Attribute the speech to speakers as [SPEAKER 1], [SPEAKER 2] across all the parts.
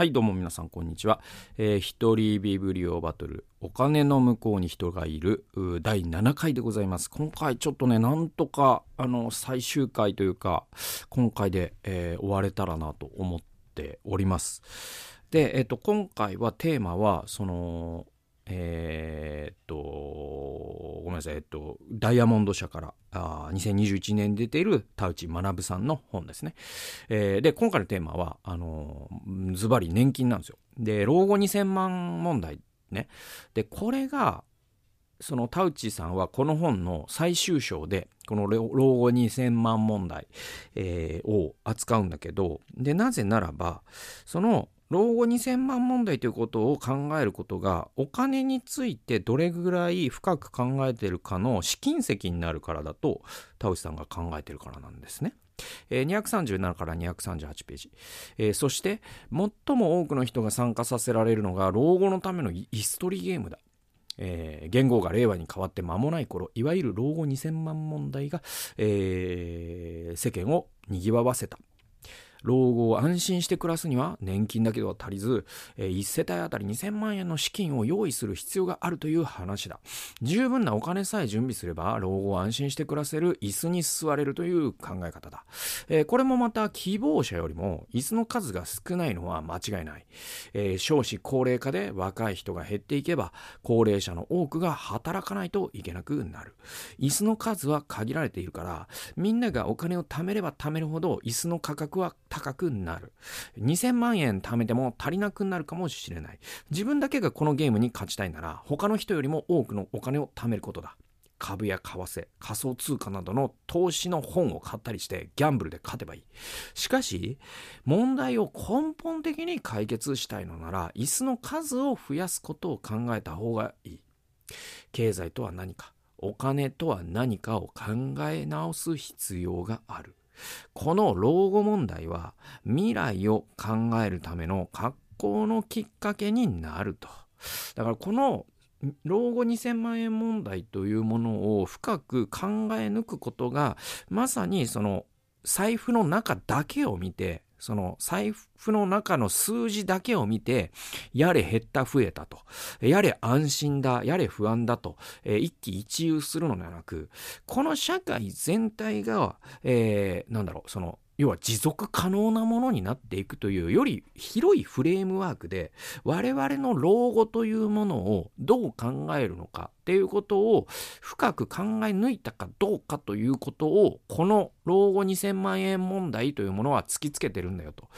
[SPEAKER 1] はい、どうも皆さん、こんにちは。えー、一人ビブリオバトル、お金の向こうに人がいる、第7回でございます。今回ちょっとね、なんとか、あの、最終回というか、今回で、えー、終われたらなと思っております。で、えっ、ー、と、今回はテーマは、その、えー、っと、ごめんなさい、えっと、ダイヤモンド社から、あ2021年に出ている田内学さんの本ですね。えー、で、今回のテーマは、あの、ズバリ年金なんですよ。で、老後2000万問題ね。で、これが、その田内さんはこの本の最終章で、この老後2000万問題、えー、を扱うんだけど、で、なぜならば、その老後2000万問題ということを考えることがお金についてどれぐらい深く考えてるかの試金石になるからだと田内さんが考えてるからなんですね。えー、237から238ページ、えー、そして最も多くの人が参加させられるのが老後のためのイストリゲームだ。えー、言語が令和に変わって間もない頃いわゆる老後2000万問題が、えー、世間を賑わせた老後を安心して暮らすには年金だけでは足りず、え1世帯あたり2000万円の資金を用意する必要があるという話だ。十分なお金さえ準備すれば、老後を安心して暮らせる椅子に座れるという考え方だ。えー、これもまた希望者よりも椅子の数が少ないのは間違いない。えー、少子高齢化で若い人が減っていけば、高齢者の多くが働かないといけなくなる。椅子の数は限られているから、みんながお金を貯めれば貯めるほど椅子の価格は高くなる。2000万円貯めても足りなくなるかもしれない。自分だけがこのゲームに勝ちたいなら、他の人よりも多くのお金を貯めることだ。株や為替、仮想通貨などの投資の本を買ったりしてギャンブルで勝てばいい。しかし、問題を根本的に解決したいのなら、椅子の数を増やすことを考えた方がいい。経済とは何か、お金とは何かを考え直す必要がある。この老後問題は未来を考えるための格好のきっかけになると。だからこの老後2000万円問題というものを深く考え抜くことがまさにその財布の中だけを見てその財布の中の数字だけを見て、やれ減った増えたと、やれ安心だ、やれ不安だと、えー、一喜一憂するのではなく、この社会全体が、えー、なんだろう、その、要は持続可能なものになっていくというより広いフレームワークで我々の老後というものをどう考えるのかっていうことを深く考え抜いたかどうかということをこの老後2000万円問題というものは突きつけてるんだよと。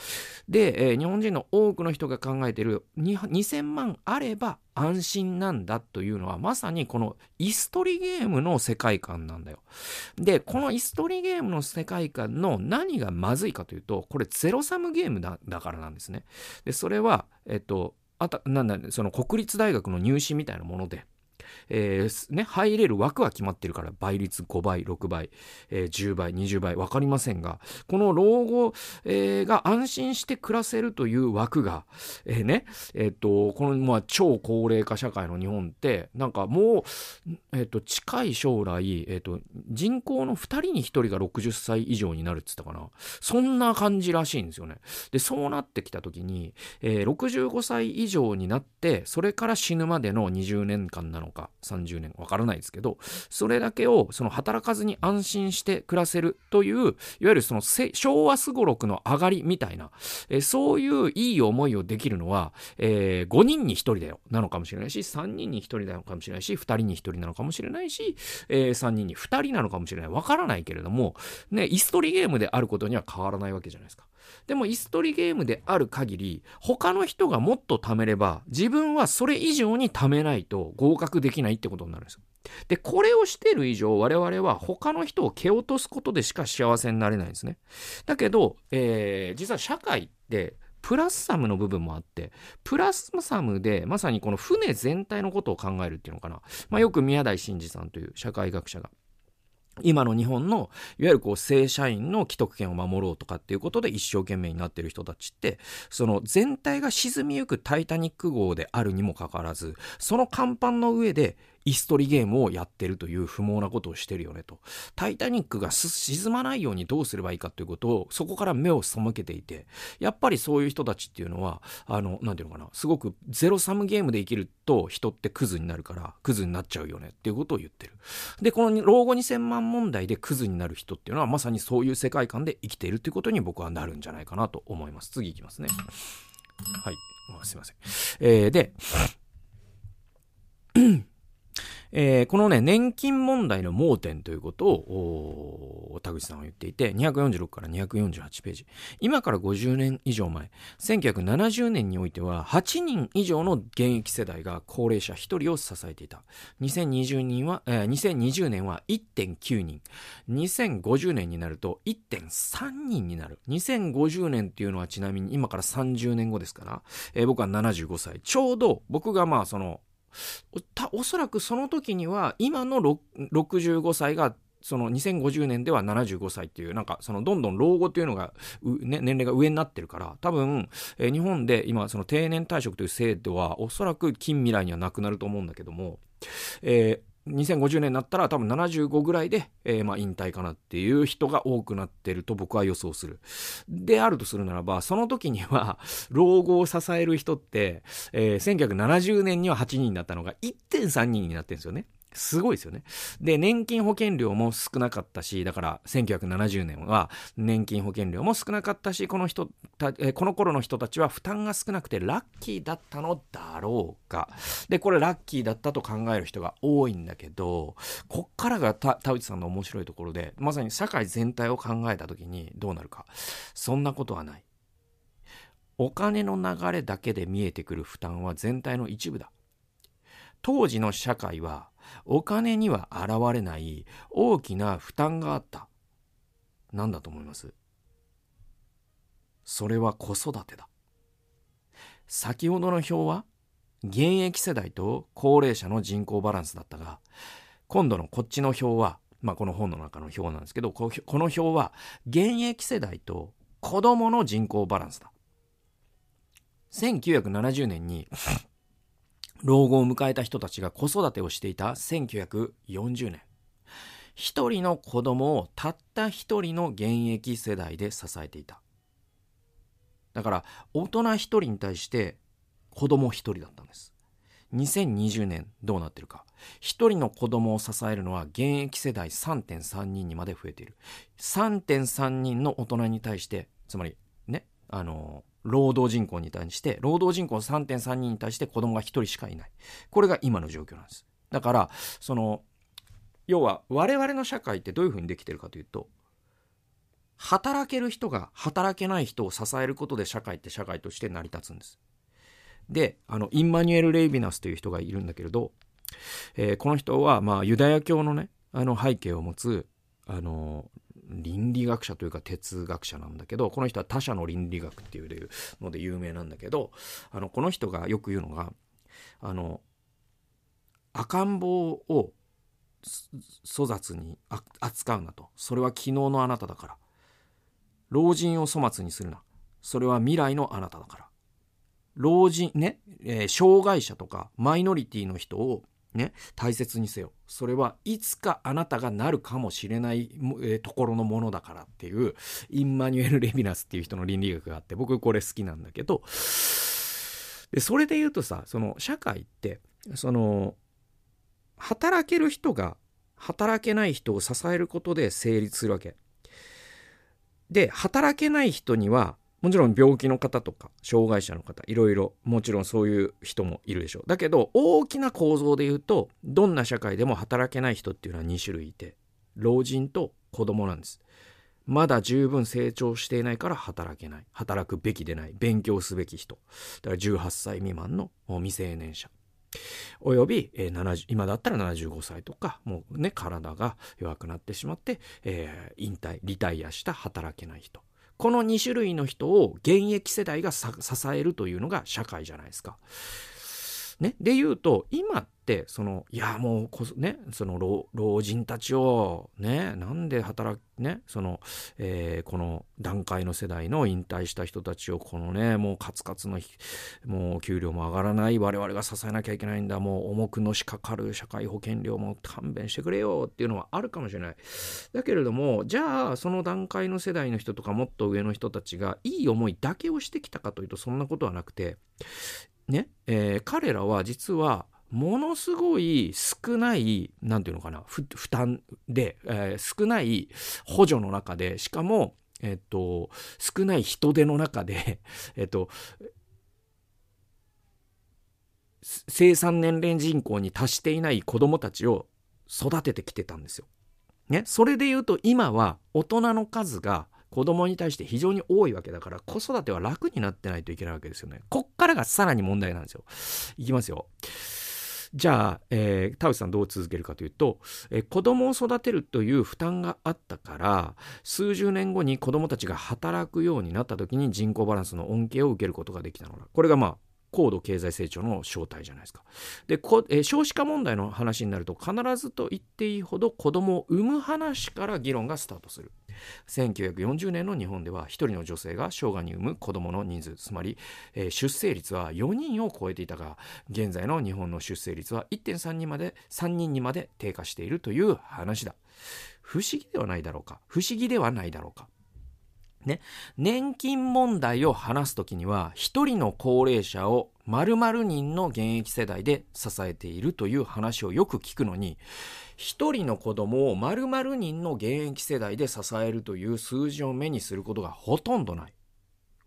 [SPEAKER 1] で、えー、日本人の多くの人が考えてる2000万あれば安心なんだというのはまさにこの椅子取りゲームの世界観なんだよ。で、この椅子取りゲームの世界観の何がまずいかというと、これゼロサムゲームだからなんですね。で、それは、えっと、あた、なんだ、その国立大学の入試みたいなもので、えー、ね、入れる枠は決まってるから倍率5倍6倍、えー、10倍20倍分かりませんがこの老後、えー、が安心して暮らせるという枠が、えー、ねえっ、とこの、まあ、超高齢化社会の日本ってなんかもう、えっと近い将来、えっと人口の2人に1人が60歳以上になるっつったかな。そんな感じらしいんですよね。でそうなってきた時に、えー、65歳以上になってそれから死ぬまでの20年間なのか。30年わからないですけどそれだけをその働かずに安心して暮らせるといういわゆるその昭和すごろくの上がりみたいな、え、そういういい思いをできるのは、えー、5人に1人だよなのかもしれないし3人に1人なのかもしれないし2人に1人なのかもしれないし、えー、3人に2人なのかもしれないわからないけれどもねイストリゲームであることには変わらないわけじゃないですか。でも、イストリゲームである限り、他の人がもっと貯めれば、自分はそれ以上に貯めないと合格できないってことになるんですよ。で、これをしてる以上、我々は他の人を蹴落とすことでしか幸せになれないんですね。だけど、えー、実は社会って、プラスサムの部分もあって、プラスサムで、まさにこの船全体のことを考えるっていうのかな。まあ、よく宮台真司さんという社会学者が今の日本のいわゆるこう正社員の既得権を守ろうとかっていうことで一生懸命になってる人たちってその全体が沈みゆくタイタニック号であるにもかかわらずその甲板の上でイストリゲームをやってるという不毛なことをしてるよねと。タイタニックが沈まないようにどうすればいいかということをそこから目を背けていて、やっぱりそういう人たちっていうのは、あの、なんていうのかな、すごくゼロサムゲームで生きると人ってクズになるから、クズになっちゃうよねっていうことを言ってる。で、この老後2000万問題でクズになる人っていうのはまさにそういう世界観で生きているということに僕はなるんじゃないかなと思います。次いきますね。はい。すいません。えー、で、えー、このね、年金問題の盲点ということを、田口さんは言っていて、246から248ページ。今から50年以上前、1970年においては、8人以上の現役世代が高齢者1人を支えていた。2020, 人は、えー、2020年は1.9人。2050年になると1.3人になる。2050年っていうのはちなみに今から30年後ですから、えー、僕は75歳。ちょうど僕がまあその、おそらくその時には今の65歳がその2050年では75歳っていうなんかそのどんどん老後というのが、ね、年齢が上になってるから多分、えー、日本で今その定年退職という制度はおそらく近未来にはなくなると思うんだけども、えー2050年になったら多分75ぐらいで、えー、まあ引退かなっていう人が多くなってると僕は予想する。であるとするならば、その時には 老後を支える人って、えー、1970年には8人だったのが1.3人になってるんですよね。すごいですよね。で、年金保険料も少なかったし、だから1970年は年金保険料も少なかったし、この人た、えこの頃の人たちは負担が少なくてラッキーだったのだろうか。で、これラッキーだったと考える人が多いんだけど、こっからが田内さんの面白いところで、まさに社会全体を考えた時にどうなるか。そんなことはない。お金の流れだけで見えてくる負担は全体の一部だ。当時の社会はお金には現れない大きな負担があった。何だと思います？それは子育てだ。先ほどの表は現役世代と高齢者の人口バランスだったが、今度のこっちの表は、まあ、この本の中の表なんですけど、この表は現役世代と子供の人口バランスだ。1970年に老後を迎えた人たちが子育てをしていた1940年。一人の子供をたった一人の現役世代で支えていた。だから大人一人に対して子供一人だったんです。2020年どうなってるか。一人の子供を支えるのは現役世代3.3人にまで増えている。3.3人の大人に対して、つまりね、あの労働人口に対して、労働人口3.3人に対して子供が1人しかいない。これが今の状況なんです。だから、その、要は我々の社会ってどういうふうにできてるかというと、働ける人が働けない人を支えることで社会って社会として成り立つんです。で、あの、インマニュエル・レイビナスという人がいるんだけれど、えー、この人は、まあ、ユダヤ教のね、あの背景を持つ、あの、倫理学者というか哲学者なんだけど、この人は他者の倫理学っていうので有名なんだけど、あの、この人がよく言うのが、あの、赤ん坊を粗雑に扱うなと。それは昨日のあなただから。老人を粗末にするな。それは未来のあなただから。老人、ね、えー、障害者とかマイノリティの人をね、大切にせよ。それはいつかあなたがなるかもしれない、え、ところのものだからっていう、インマニュエル・レヴィナスっていう人の倫理学があって、僕これ好きなんだけど、でそれで言うとさ、その社会って、その、働ける人が働けない人を支えることで成立するわけ。で、働けない人にはもちろん病気の方とか障害者の方いろいろもちろんそういう人もいるでしょう。だけど大きな構造で言うとどんな社会でも働けない人っていうのは2種類いて老人と子供なんです。まだ十分成長していないから働けない。働くべきでない。勉強すべき人。だから18歳未満の未成年者。および、えー、今だったら75歳とかもうね体が弱くなってしまって、えー、引退リタイアした働けない人。この2種類の人を現役世代が支えるというのが社会じゃないですか。ね、で言うと今ってそのいやもうこねその老老人たちをねなんで働くねその、えー、この段階の世代の引退した人たちをこのねもうカツカツのもう給料も上がらない我々が支えなきゃいけないんだもう重くのしかかる社会保険料も勘弁してくれよっていうのはあるかもしれない。だけれどもじゃあその段階の世代の人とかもっと上の人たちがいい思いだけをしてきたかというとそんなことはなくてね、えー、彼らは実はものすごい少ない、なんていうのかな、負担で、えー、少ない補助の中で、しかも、えっと、少ない人手の中で、えっと、生産年齢人口に達していない子供たちを育ててきてたんですよ。ね、それで言うと今は大人の数が子供に対して非常に多いわけだから子育ては楽になってないといけないわけですよね。こっからがさらに問題なんですよ。いきますよ。じゃあ、えー、田内さんどう続けるかというと、えー、子供を育てるという負担があったから数十年後に子供たちが働くようになった時に人口バランスの恩恵を受けることができたのだこれがまあ高度経済成長の正体じゃないですか。でこ、えー、少子化問題の話になると必ずと言っていいほど子供を産む話から議論がスタートする。1940年の日本では1人の女性が生涯に産む子供の人数つまり、えー、出生率は4人を超えていたが現在の日本の出生率は1.3人まで3人にまで低下しているという話だ。不思議ではないだろうか不思議ではないだろうかね、年金問題を話すときには、一人の高齢者を〇〇人の現役世代で支えているという話をよく聞くのに、一人の子供を〇〇人の現役世代で支えるという数字を目にすることがほとんどない。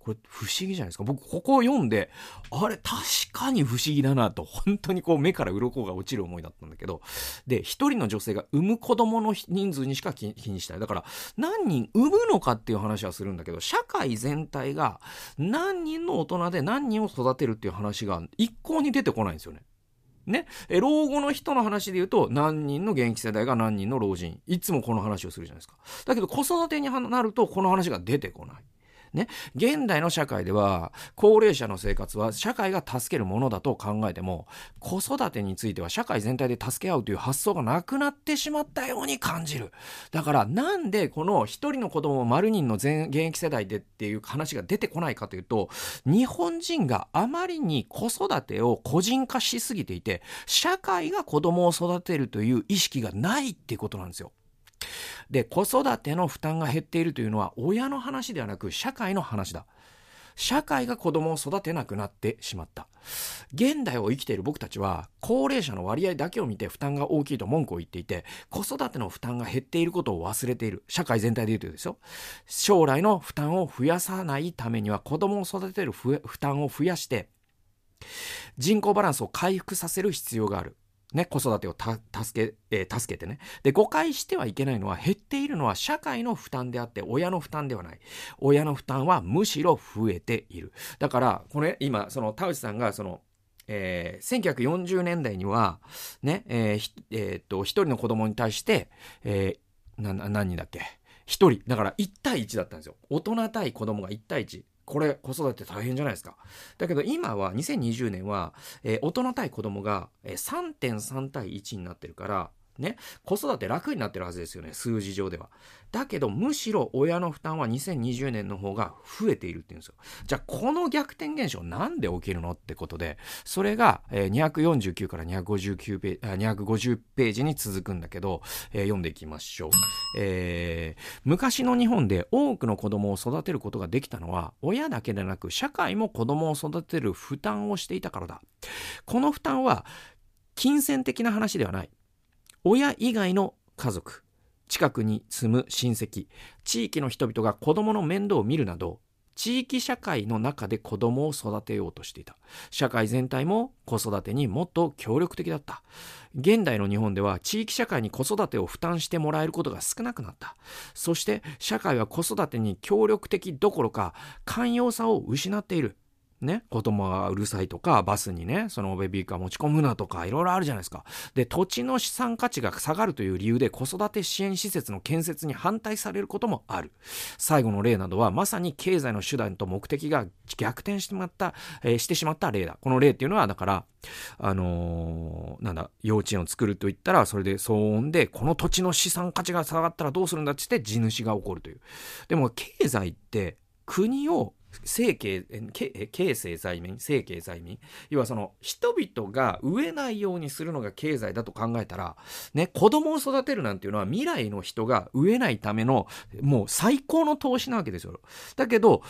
[SPEAKER 1] これ不思議じゃないですか。僕ここを読んで、あれ確かに不思議だなと、本当にこう目から鱗が落ちる思いだったんだけど、で、一人の女性が産む子供の人数にしか気にしたい。だから、何人産むのかっていう話はするんだけど、社会全体が何人の大人で何人を育てるっていう話が一向に出てこないんですよね。ね、え老後の人の話で言うと何人の現役世代が何人の老人いつもこの話をするじゃないですかだけど子育てになるとこの話が出てこないね、現代の社会では高齢者の生活は社会が助けるものだと考えても子育てについては社会全体で助け合うという発想がなくなってしまったように感じるだからなんでこの一人の子供を丸人の現役世代でっていう話が出てこないかというと日本人があまりに子育てを個人化しすぎていて社会が子供を育てるという意識がないっていうことなんですよ。で子育ての負担が減っているというのは親の話ではなく社会の話だ。社会が子供を育てなくなってしまった。現代を生きている僕たちは高齢者の割合だけを見て負担が大きいと文句を言っていて子育ての負担が減っていることを忘れている。社会全体で言うとですよ。将来の負担を増やさないためには子供を育てる負担を増やして人口バランスを回復させる必要がある。ね、子育てを助け、えー、助けてね。で、誤解してはいけないのは、減っているのは社会の負担であって、親の負担ではない。親の負担はむしろ増えている。だから、これ、今、その、田内さんが、その、えー、1940年代には、ね、えー、えー、っと、一人の子供に対して、えー、な、何人だっけ？一人。だから1対1だったんですよ。大人対子供が1対1。これ子育て大変じゃないですか。だけど今は2020年は、えー、大人対子供が3.3対1になってるからね、子育て楽になってるはずですよね、数字上では。だけど、むしろ親の負担は2020年の方が増えているっていうんですよ。じゃあ、この逆転現象なんで起きるのってことで、それが、えー、249から259ペ,ー250ページに続くんだけど、えー、読んでいきましょう。えー、昔の日本で多くの子供を育てることができたのは、親だけでなく、社会も子供を育てる負担をしていたからだ。この負担は、金銭的な話ではない。親以外の家族近くに住む親戚地域の人々が子供の面倒を見るなど地域社会の中で子供を育てようとしていた。社会全体も子育てにもっと協力的だった。現代の日本では地域社会に子育てを負担してもらえることが少なくなった。そして社会は子育てに協力的どころか寛容さを失っている。ね、子供がうるさいとか、バスにね、そのベビーカー持ち込むなとか、いろいろあるじゃないですか。で、土地の資産価値が下がるという理由で子育て支援施設の建設に反対されることもある。最後の例などは、まさに経済の手段と目的が逆転してしまった、えー、してしまった例だ。この例っていうのは、だから、あのー、なんだ、幼稚園を作ると言ったら、それで騒音で、この土地の資産価値が下がったらどうするんだって言って地主が起こるという。でも、経済って国を政経、経済財民、政経財民？要はその人々が飢えないようにするのが経済だと考えたら、ね、子供を育てるなんていうのは未来の人が飢えないためのもう最高の投資なわけですよ。だけど、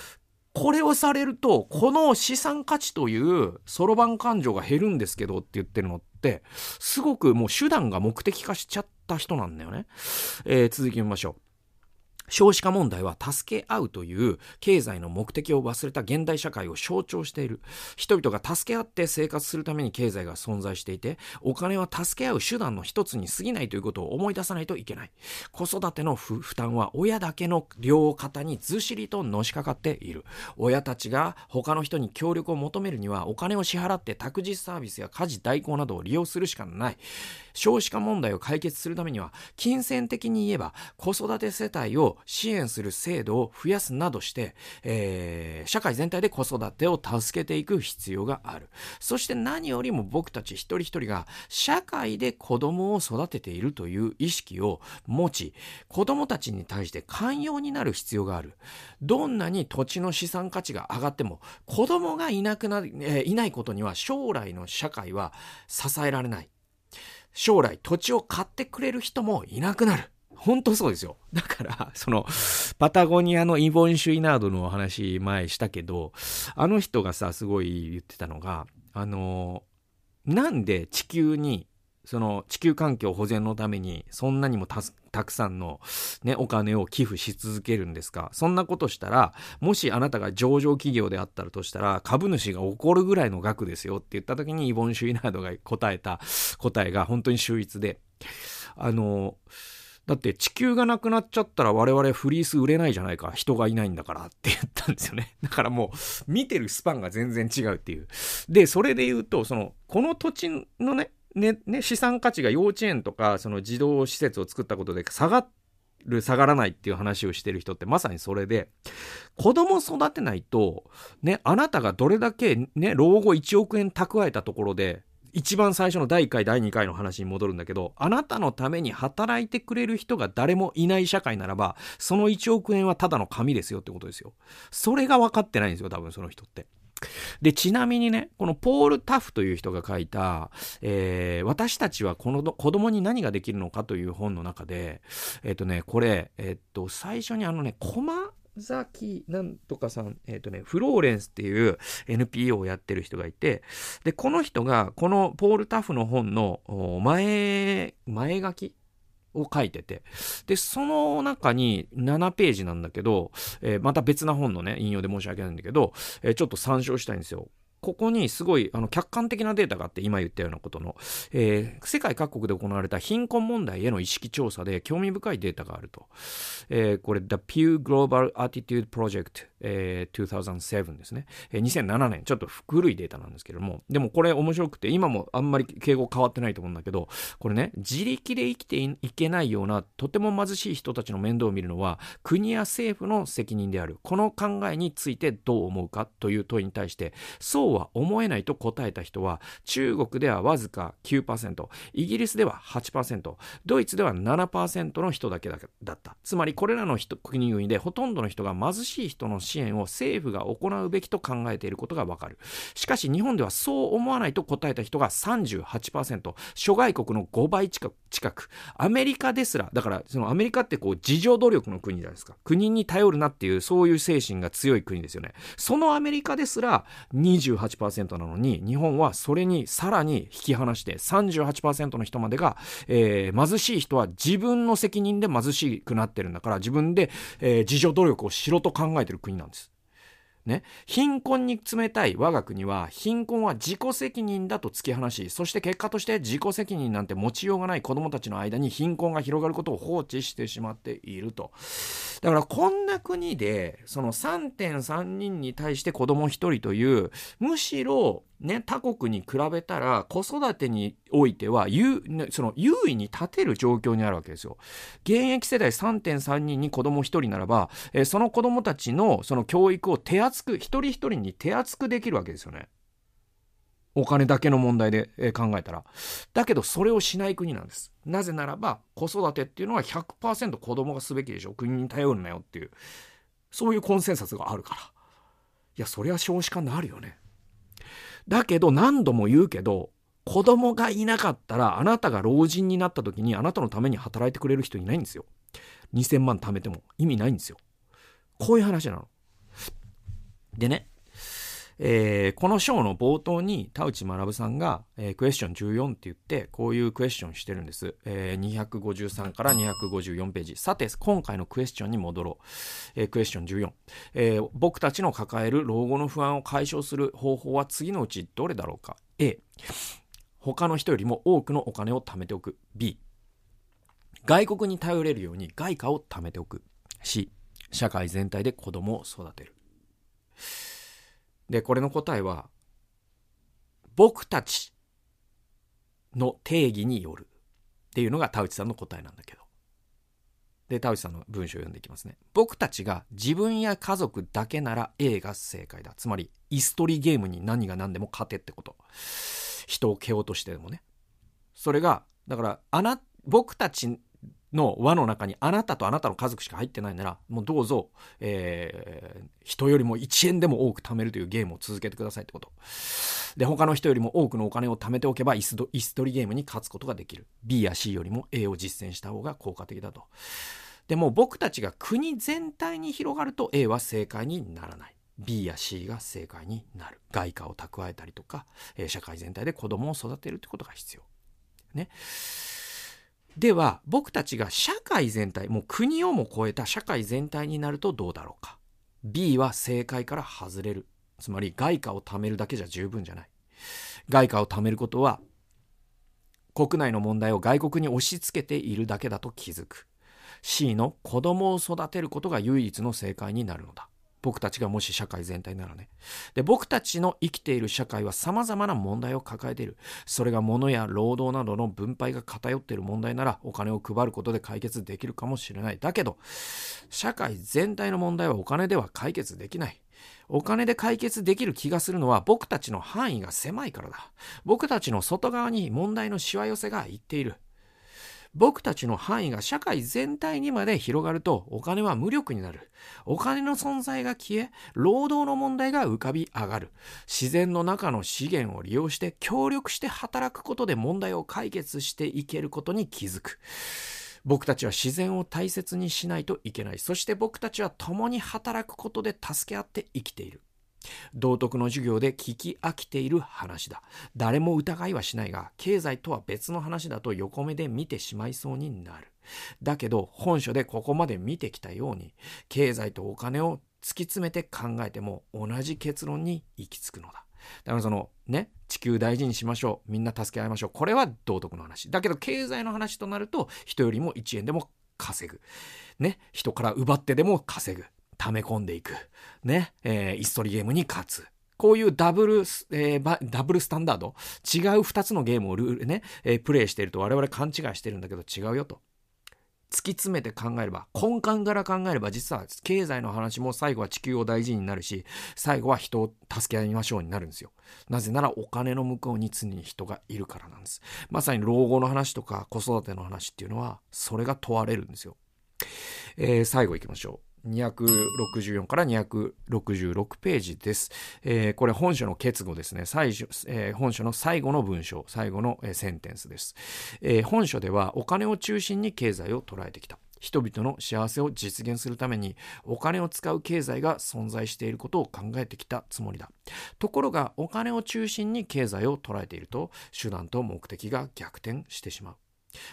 [SPEAKER 1] これをされると、この資産価値というそろばん感情が減るんですけどって言ってるのって、すごくもう手段が目的化しちゃった人なんだよね。えー、続き見ましょう。少子化問題は助け合うという経済の目的を忘れた現代社会を象徴している。人々が助け合って生活するために経済が存在していて、お金は助け合う手段の一つに過ぎないということを思い出さないといけない。子育ての負担は親だけの両肩にずしりとのしかかっている。親たちが他の人に協力を求めるにはお金を支払って託児サービスや家事代行などを利用するしかない。少子化問題を解決するためには、金銭的に言えば子育て世帯を支援する制度を増やすなどして、えー、社会全体で子育てを助けていく必要がある。そして何よりも僕たち一人一人が社会で子供を育てているという意識を持ち、子供たちに対して寛容になる必要がある。どんなに土地の資産価値が上がっても、子供がいなくな、えー、いないことには将来の社会は支えられない。将来土地を買ってくれる人もいなくなる。本当そうですよ。だから、その、パタゴニアのイボン・シュイナードのお話前したけど、あの人がさ、すごい言ってたのが、あの、なんで地球に、その地球環境保全のためにそんなにもたくさんのね、お金を寄付し続けるんですか？そんなことしたら、もしあなたが上場企業であったらとしたら、株主が怒るぐらいの額ですよって言った時にイボン・シュイナードが答えた答えが本当に秀逸で、あの、だって地球がなくなっちゃったら我々フリース売れないじゃないか。人がいないんだからって言ったんですよね。だからもう見てるスパンが全然違うっていう。で、それで言うと、その、この土地のね、ね、ね、資産価値が幼稚園とか、その児童施設を作ったことで下がる、下がらないっていう話をしてる人ってまさにそれで、子供育てないと、ね、あなたがどれだけね、老後1億円蓄えたところで、一番最初の第1回第2回の話に戻るんだけどあなたのために働いてくれる人が誰もいない社会ならばその1億円はただの紙ですよってことですよ。それが分かってないんですよ多分その人って。で、ちなみにね、このポール・タフという人が書いた、えー、私たちはこの子供に何ができるのかという本の中で、えっ、とね、これ、えっ、と、最初にあのね、コマザキなんとかさん、えっ、ー、とね、フローレンスっていう NPO をやってる人がいて、で、この人が、このポール・タフの本の前、前書きを書いてて、で、その中に7ページなんだけど、えー、また別な本のね、引用で申し訳ないんだけど、えー、ちょっと参照したいんですよ。ここにすごいあの客観的なデータがあって、今言ったようなことの、えー、世界各国で行われた貧困問題への意識調査で興味深いデータがあると。えー、これ、The Pew Global Attitude Project えー、2007ですね、えー、2007年。ちょっと古いデータなんですけれども。でもこれ面白くて今もあんまり敬語変わってないと思うんだけどこれね自力で生きていけないようなとても貧しい人たちの面倒を見るのは国や政府の責任である。この考えについてどう思うかという問いに対してそうは思えないと答えた人は中国ではわずか9%イギリスでは8%ドイツでは7%の人だけだったつまりこれらの国々でほとんどの人が貧しい人の支援を政府が行うべきと考えていることがわかる。しかし日本ではそう思わないと答えた人が38%、諸外国の5倍近く、アメリカですら、だからそのアメリカってこう自助努力の国じゃないですか。国に頼るなっていうそういう精神が強い国ですよね。そのアメリカですら58%なのに、日本はそれにさらに引き離して38%の人までが、えー、貧しい人は自分の責任で貧しくなってるんだから自分で、えー、自助努力をしろと考えてる国なんです。ね、貧困に冷たい我が国は貧困は自己責任だと突き放しそして結果として自己責任なんて持ちようがない子どもたちの間に貧困が広がることを放置してしまっているとだからこんな国でその3.3人に対して子ども1人というむしろね、他国に比べたら子育てにおいては優その優位に立てる状況にあるわけですよ。現役世代3.3人に子供1人ならば、えー、その子供たちのその教育を手厚く一人一人に手厚くできるわけですよね。お金だけの問題で考えたら。だけどそれをしない国なんです。なぜならば子育てっていうのは100%子供がすべきでしょ。国に頼るなよっていう。そういうコンセンサスがあるから。いや、そりゃ少子化になるよね。だけど何度も言うけど、子供がいなかったらあなたが老人になった時にあなたのために働いてくれる人いないんですよ。2000万貯めても意味ないんですよ。こういう話なの。でね、えー、この章の冒頭に田内学さんが、えー、クエスチョン14って言ってこういうクエスチョンしてるんです、えー、253から254ページ。さて今回のクエスチョンに戻ろう、えー、クエスチョン14、えー、僕たちの抱える老後の不安を解消する方法は次のうちどれだろうか？A 他の人よりも多くのお金を貯めておく。B 外国に頼れるように外貨を貯めておく。C 社会全体で子供を育てる。で、これの答えは、僕たちの定義によるっていうのが田内さんの答えなんだけど。で、田内さんの文章を読んでいきますね。僕たちが自分や家族だけなら A が正解だ。つまり、イストリーゲームに何が何でも勝てってこと。人を蹴落としてでもね。それが、だから、あな、僕たちの輪の中にあなたとあなたの家族しか入ってないならもうどうぞ、えー、人よりも1円でも多く貯めるというゲームを続けてくださいってこと。で他の人よりも多くのお金を貯めておけばイスイストリゲームに勝つことができる。B や C よりも A を実践した方が効果的だと。でも僕たちが国全体に広がると A は正解にならない。B や C が正解になる。外貨を蓄えたりとか、えー、社会全体で子供を育てるってことが必要。ね。では僕たちが社会全体もう国をも超えた社会全体になるとどうだろうか。B は正解から外れる。つまり外貨を貯めるだけじゃ十分じゃない。外貨を貯めることは国内の問題を外国に押し付けているだけだと気づく。C の子供を育てることが唯一の正解になるのだ。僕たちがもし社会全体ならね。で、僕たちの生きている社会は様々な問題を抱えている。それが物や労働などの分配が偏っている問題ならお金を配ることで解決できるかもしれない。だけど、社会全体の問題はお金では解決できない。お金で解決できる気がするのは僕たちの範囲が狭いからだ。僕たちの外側に問題のしわ寄せがいっている。僕たちの範囲が社会全体にまで広がるとお金は無力になる。お金の存在が消え、労働の問題が浮かび上がる。自然の中の資源を利用して協力して働くことで問題を解決していけることに気づく。僕たちは自然を大切にしないといけない。そして僕たちは共に働くことで助け合って生きている。道徳の授業で聞き飽きている話だ。誰も疑いはしないが、経済とは別の話だと横目で見てしまいそうになる。だけど、本書でここまで見てきたように、経済とお金を突き詰めて考えても同じ結論に行き着くのだ。だからそのね、地球大事にしましょう。みんな助け合いましょう。これは道徳の話。だけど経済の話となると、人よりも1円でも稼ぐ。ね、人から奪ってでも稼ぐ。溜め込んでいく。ね、えー、イストリゲームに勝つ。こういうダブル、えー、ダブルスタンダード、違う二つのゲームをルールね、えー、プレイしていると我々勘違いしてるんだけど違うよと。突き詰めて考えれば、根幹から考えれば、実は経済の話も最後は地球を大事になるし、最後は人を助け合いましょうになるんですよ。なぜならお金の向こうに常に人がいるからなんです。まさに老後の話とか子育ての話っていうのは、それが問われるんですよ。えー、最後行きましょう。264から266ページです。えー、これ本書の結語ですね。最初、えー、本書の最後の文章、最後の、えー、センテンスです、えー。本書ではお金を中心に経済を捉えてきた。人々の幸せを実現するためにお金を使う経済が存在していることを考えてきたつもりだ。ところがお金を中心に経済を捉えていると手段と目的が逆転してしまう。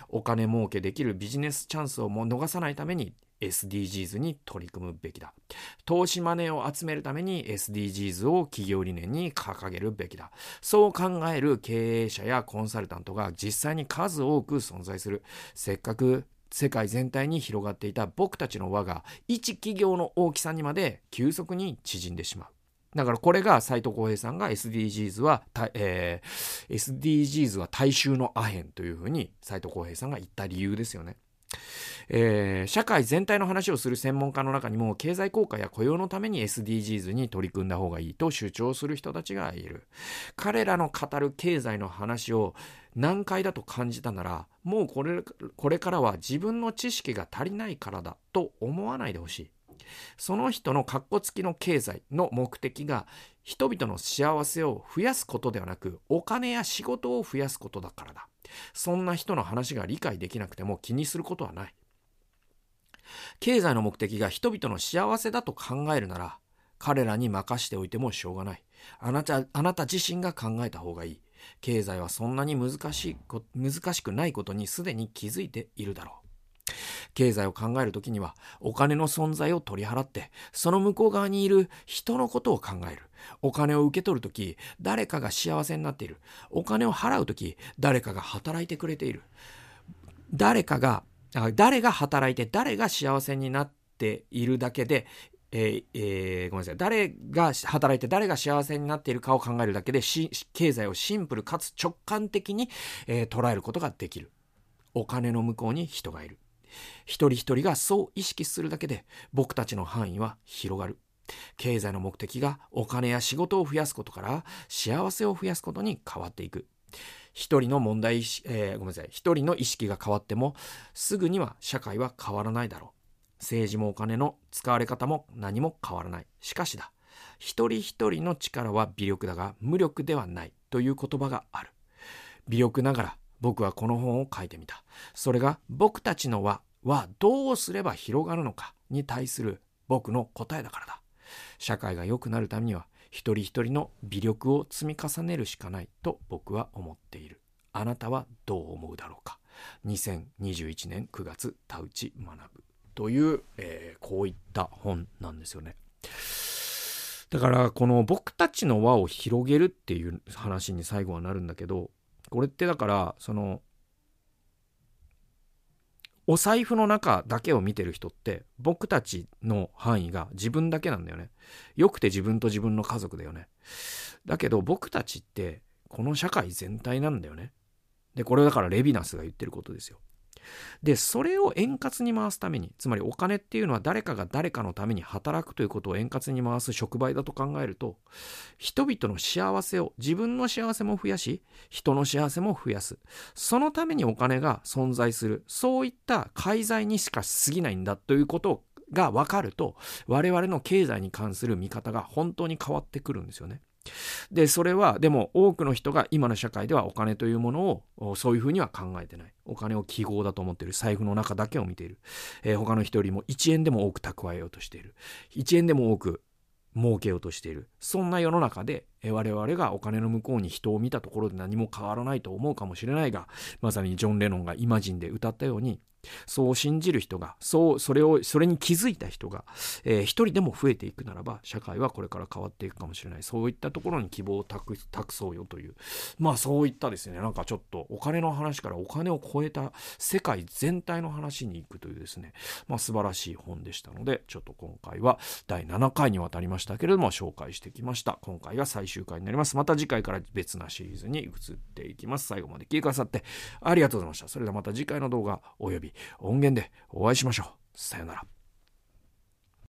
[SPEAKER 1] お金儲けできるビジネスチャンスをも逃さないために SDGs に取り組むべきだ。投資マネーを集めるために SDGs を企業理念に掲げるべきだ。そう考える経営者やコンサルタントが実際に数多く存在する。せっかく世界全体に広がっていた僕たちの輪が一企業の大きさにまで急速に縮んでしまう。だからこれが斉藤浩平さんが SDGs は、えー、SDGs は大衆のアヘンというふうに斉藤浩平さんが言った理由ですよね。えー、社会全体の話をする専門家の中にも経済効果や雇用のために SDGs に取り組んだ方がいいと主張する人たちがいる。彼らの語る経済の話を難解だと感じたならもうこれこれからは自分の知識が足りないからだと思わないでほしい。その人の格好付きの経済の目的が人々の幸せを増やすことではなくお金や仕事を増やすことだからだ。そんな人の話が理解できなくても気にすることはない。経済の目的が人々の幸せだと考えるなら彼らに任しておいてもしょうがない。あなたあなた自身が考えた方がいい。経済はそんなに難しい難しくないことにすでに気づいているだろう。経済を考えるときにはお金の存在を取り払ってその向こう側にいる人のことを考える。お金を受け取るとき誰かが幸せになっているお金を払うとき誰かが働いてくれている誰かが誰が働いて誰が幸せになっているだけでえーえー、ごめんなさい。誰が働いて誰が幸せになっているかを考えるだけで、経済をシンプルかつ直感的に、えー、捉えることができる。お金の向こうに人がいる。一人一人がそう意識するだけで僕たちの範囲は広がる。経済の目的がお金や仕事を増やすことから幸せを増やすことに変わっていく。一人の問題、えー、ごめんなさい。一人の意識が変わってもすぐには社会は変わらないだろう。政治もお金の使われ方も何も変わらない。しかしだ。一人一人の力は微力だが無力ではないという言葉がある。微力ながら僕はこの本を書いてみた。それが僕たちの輪はどうすれば広がるのかに対する僕の答えだからだ。社会が良くなるためには一人一人の微力を積み重ねるしかないと僕は思っている。あなたはどう思うだろうか。2021年9月田内学ぶという、えー、こういった本なんですよね。だからこの僕たちの輪を広げるっていう話に最後はなるんだけどこれってだからそのお財布の中だけを見てる人って僕たちの範囲が自分だけなんだよね。よくて自分と自分の家族だよね。だけど僕たちってこの社会全体なんだよね。で、これだからレヴィナスが言ってることですよ。で、それを円滑に回すために、つまりお金っていうのは誰かが誰かのために働くということを円滑に回す触媒だと考えると、人々の幸せを、自分の幸せも増やし、人の幸せも増やす。そのためにお金が存在する。そういった介在にしか過ぎないんだということが分かると、我々の経済に関する見方が本当に変わってくるんですよね。で、それは、でも多くの人が今の社会ではお金というものをそういうふうには考えてない。お金を記号だと思っている。財布の中だけを見ている。えー、他の人よりも1円でも多く蓄えようとしている。1円でも多く儲けようとしている。そんな世の中で、我々がお金の向こうに人を見たところで何も変わらないと思うかもしれないが、まさにジョン・レノンがイマジンで歌ったように、そう信じる人が、そう、それを、それに気づいた人が、えー、一人でも増えていくならば、社会はこれから変わっていくかもしれない。そういったところに希望を託そうよという。まあそういったですね、なんかちょっとお金の話からお金を超えた世界全体の話に行くというですね、まあ素晴らしい本でしたので、ちょっと今回は第7回にわたりましたけれども、紹介してきました。今回が最終回になります。また次回から別なシリーズに移っていきます。最後まで聞いてくださってありがとうございました。それではまた次回の動画および音源でお会いしましょう。さよなら。